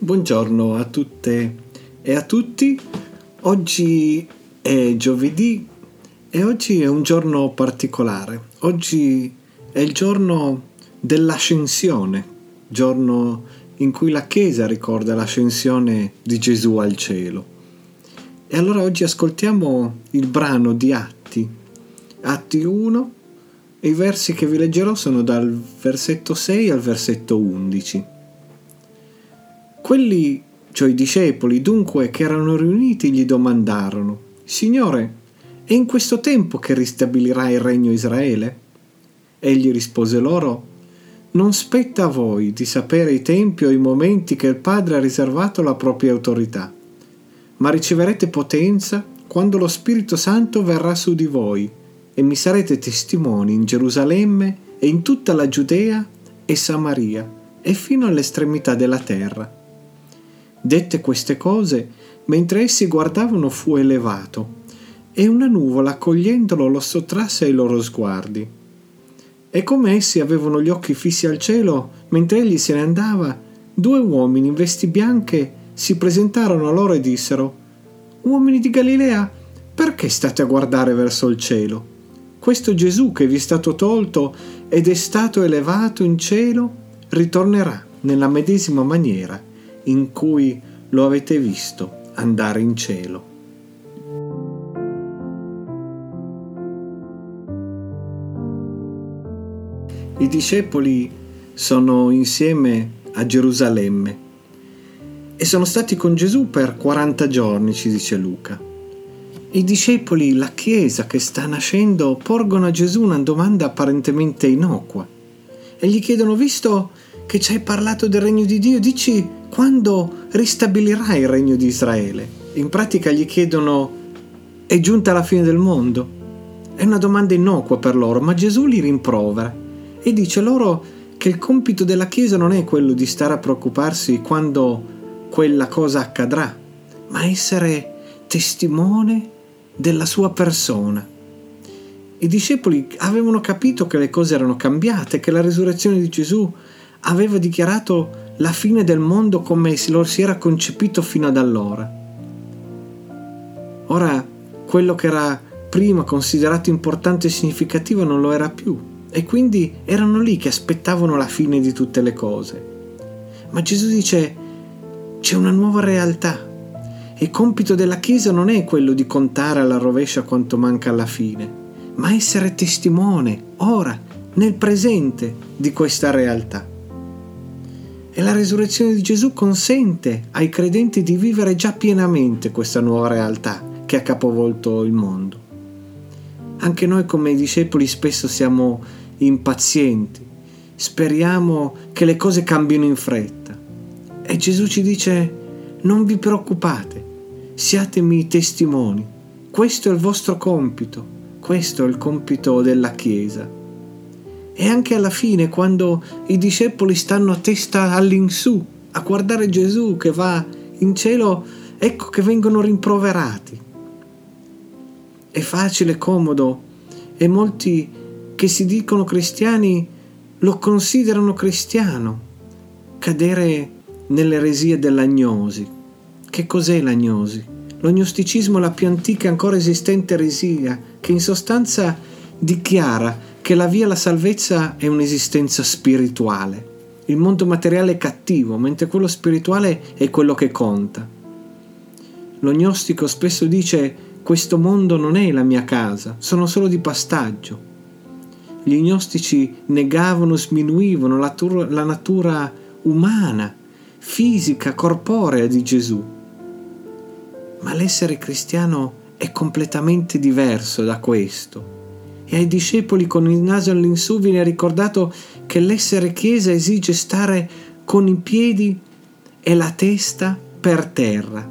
Buongiorno a tutte e a tutti. Oggi è giovedì e oggi è un giorno particolare. Oggi è il giorno dell'ascensione, giorno in cui la Chiesa ricorda l'ascensione di Gesù al cielo. E allora oggi ascoltiamo il brano di Atti, Atti 1, e i versi che vi leggerò sono dal versetto 6 al versetto 11. Quelli, cioè i discepoli, dunque, che erano riuniti, gli domandarono, Signore, è in questo tempo che ristabilirà il regno Israele? Egli rispose loro, Non spetta a voi di sapere i tempi o i momenti che il Padre ha riservato alla propria autorità, ma riceverete potenza quando lo Spirito Santo verrà su di voi e mi sarete testimoni in Gerusalemme e in tutta la Giudea e Samaria e fino all'estremità della terra. Dette queste cose, mentre essi guardavano fu elevato, e una nuvola accogliendolo lo sottrasse ai loro sguardi. E come essi avevano gli occhi fissi al cielo, mentre egli se ne andava, due uomini in vesti bianche si presentarono a loro e dissero, Uomini di Galilea, perché state a guardare verso il cielo? questo Gesù che vi è stato tolto ed è stato elevato in cielo ritornerà nella medesima maniera in cui lo avete visto andare in cielo. I discepoli sono insieme a Gerusalemme e sono stati con Gesù per 40 giorni, ci dice Luca. I discepoli, la Chiesa che sta nascendo, porgono a Gesù una domanda apparentemente innocua e gli chiedono, visto che ci hai parlato del regno di Dio, dici quando ristabilirai il regno di Israele? In pratica gli chiedono, è giunta la fine del mondo? È una domanda innocua per loro, ma Gesù li rimprovera e dice loro che il compito della Chiesa non è quello di stare a preoccuparsi quando quella cosa accadrà, ma essere testimone della sua persona. I discepoli avevano capito che le cose erano cambiate, che la risurrezione di Gesù aveva dichiarato la fine del mondo come lo si era concepito fino ad allora. Ora, quello che era prima considerato importante e significativo non lo era più e quindi erano lì che aspettavano la fine di tutte le cose. Ma Gesù dice c'è una nuova realtà il compito della Chiesa non è quello di contare alla rovescia quanto manca alla fine, ma essere testimone, ora, nel presente, di questa realtà. E la risurrezione di Gesù consente ai credenti di vivere già pienamente questa nuova realtà che ha capovolto il mondo. Anche noi come discepoli spesso siamo impazienti, speriamo che le cose cambino in fretta. E Gesù ci dice non vi preoccupate, siatemi testimoni. Questo è il vostro compito, questo è il compito della Chiesa. E anche alla fine, quando i discepoli stanno a testa all'insù, a guardare Gesù che va in cielo, ecco che vengono rimproverati. È facile, comodo, e molti che si dicono cristiani lo considerano cristiano, cadere nell'eresia dell'agnosi, che cos'è l'agnosi? L'ognosticismo è la più antica ancora esistente eresia che in sostanza dichiara che la via alla salvezza è un'esistenza spirituale. Il mondo materiale è cattivo, mentre quello spirituale è quello che conta. L'ognostico spesso dice questo mondo non è la mia casa, sono solo di passaggio. Gli gnostici negavano, sminuivano la, tur- la natura umana, fisica, corporea di Gesù ma l'essere cristiano è completamente diverso da questo. E ai discepoli con il naso all'insù viene ricordato che l'essere chiesa esige stare con i piedi e la testa per terra.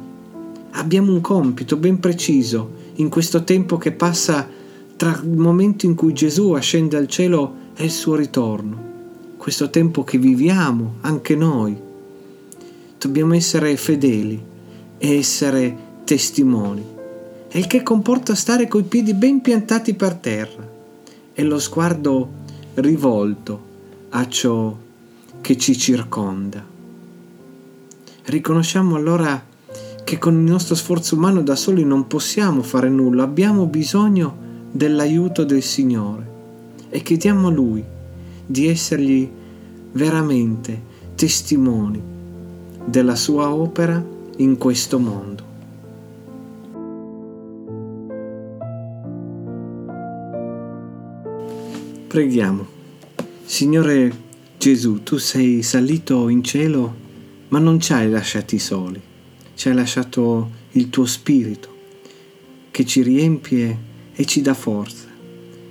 Abbiamo un compito ben preciso in questo tempo che passa tra il momento in cui Gesù ascende al cielo e il suo ritorno. Questo tempo che viviamo anche noi. Dobbiamo essere fedeli e essere testimoni, e il che comporta stare coi piedi ben piantati per terra e lo sguardo rivolto a ciò che ci circonda. Riconosciamo allora che con il nostro sforzo umano da soli non possiamo fare nulla, abbiamo bisogno dell'aiuto del Signore e chiediamo a Lui di essergli veramente testimoni della sua opera in questo mondo. Preghiamo. Signore Gesù, tu sei salito in cielo, ma non ci hai lasciati soli, ci hai lasciato il tuo spirito che ci riempie e ci dà forza.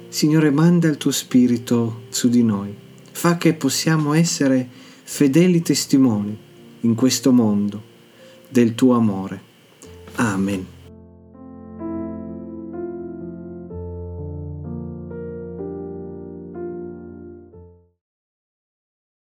Signore, manda il tuo spirito su di noi, fa che possiamo essere fedeli testimoni in questo mondo del tuo amore. Amen.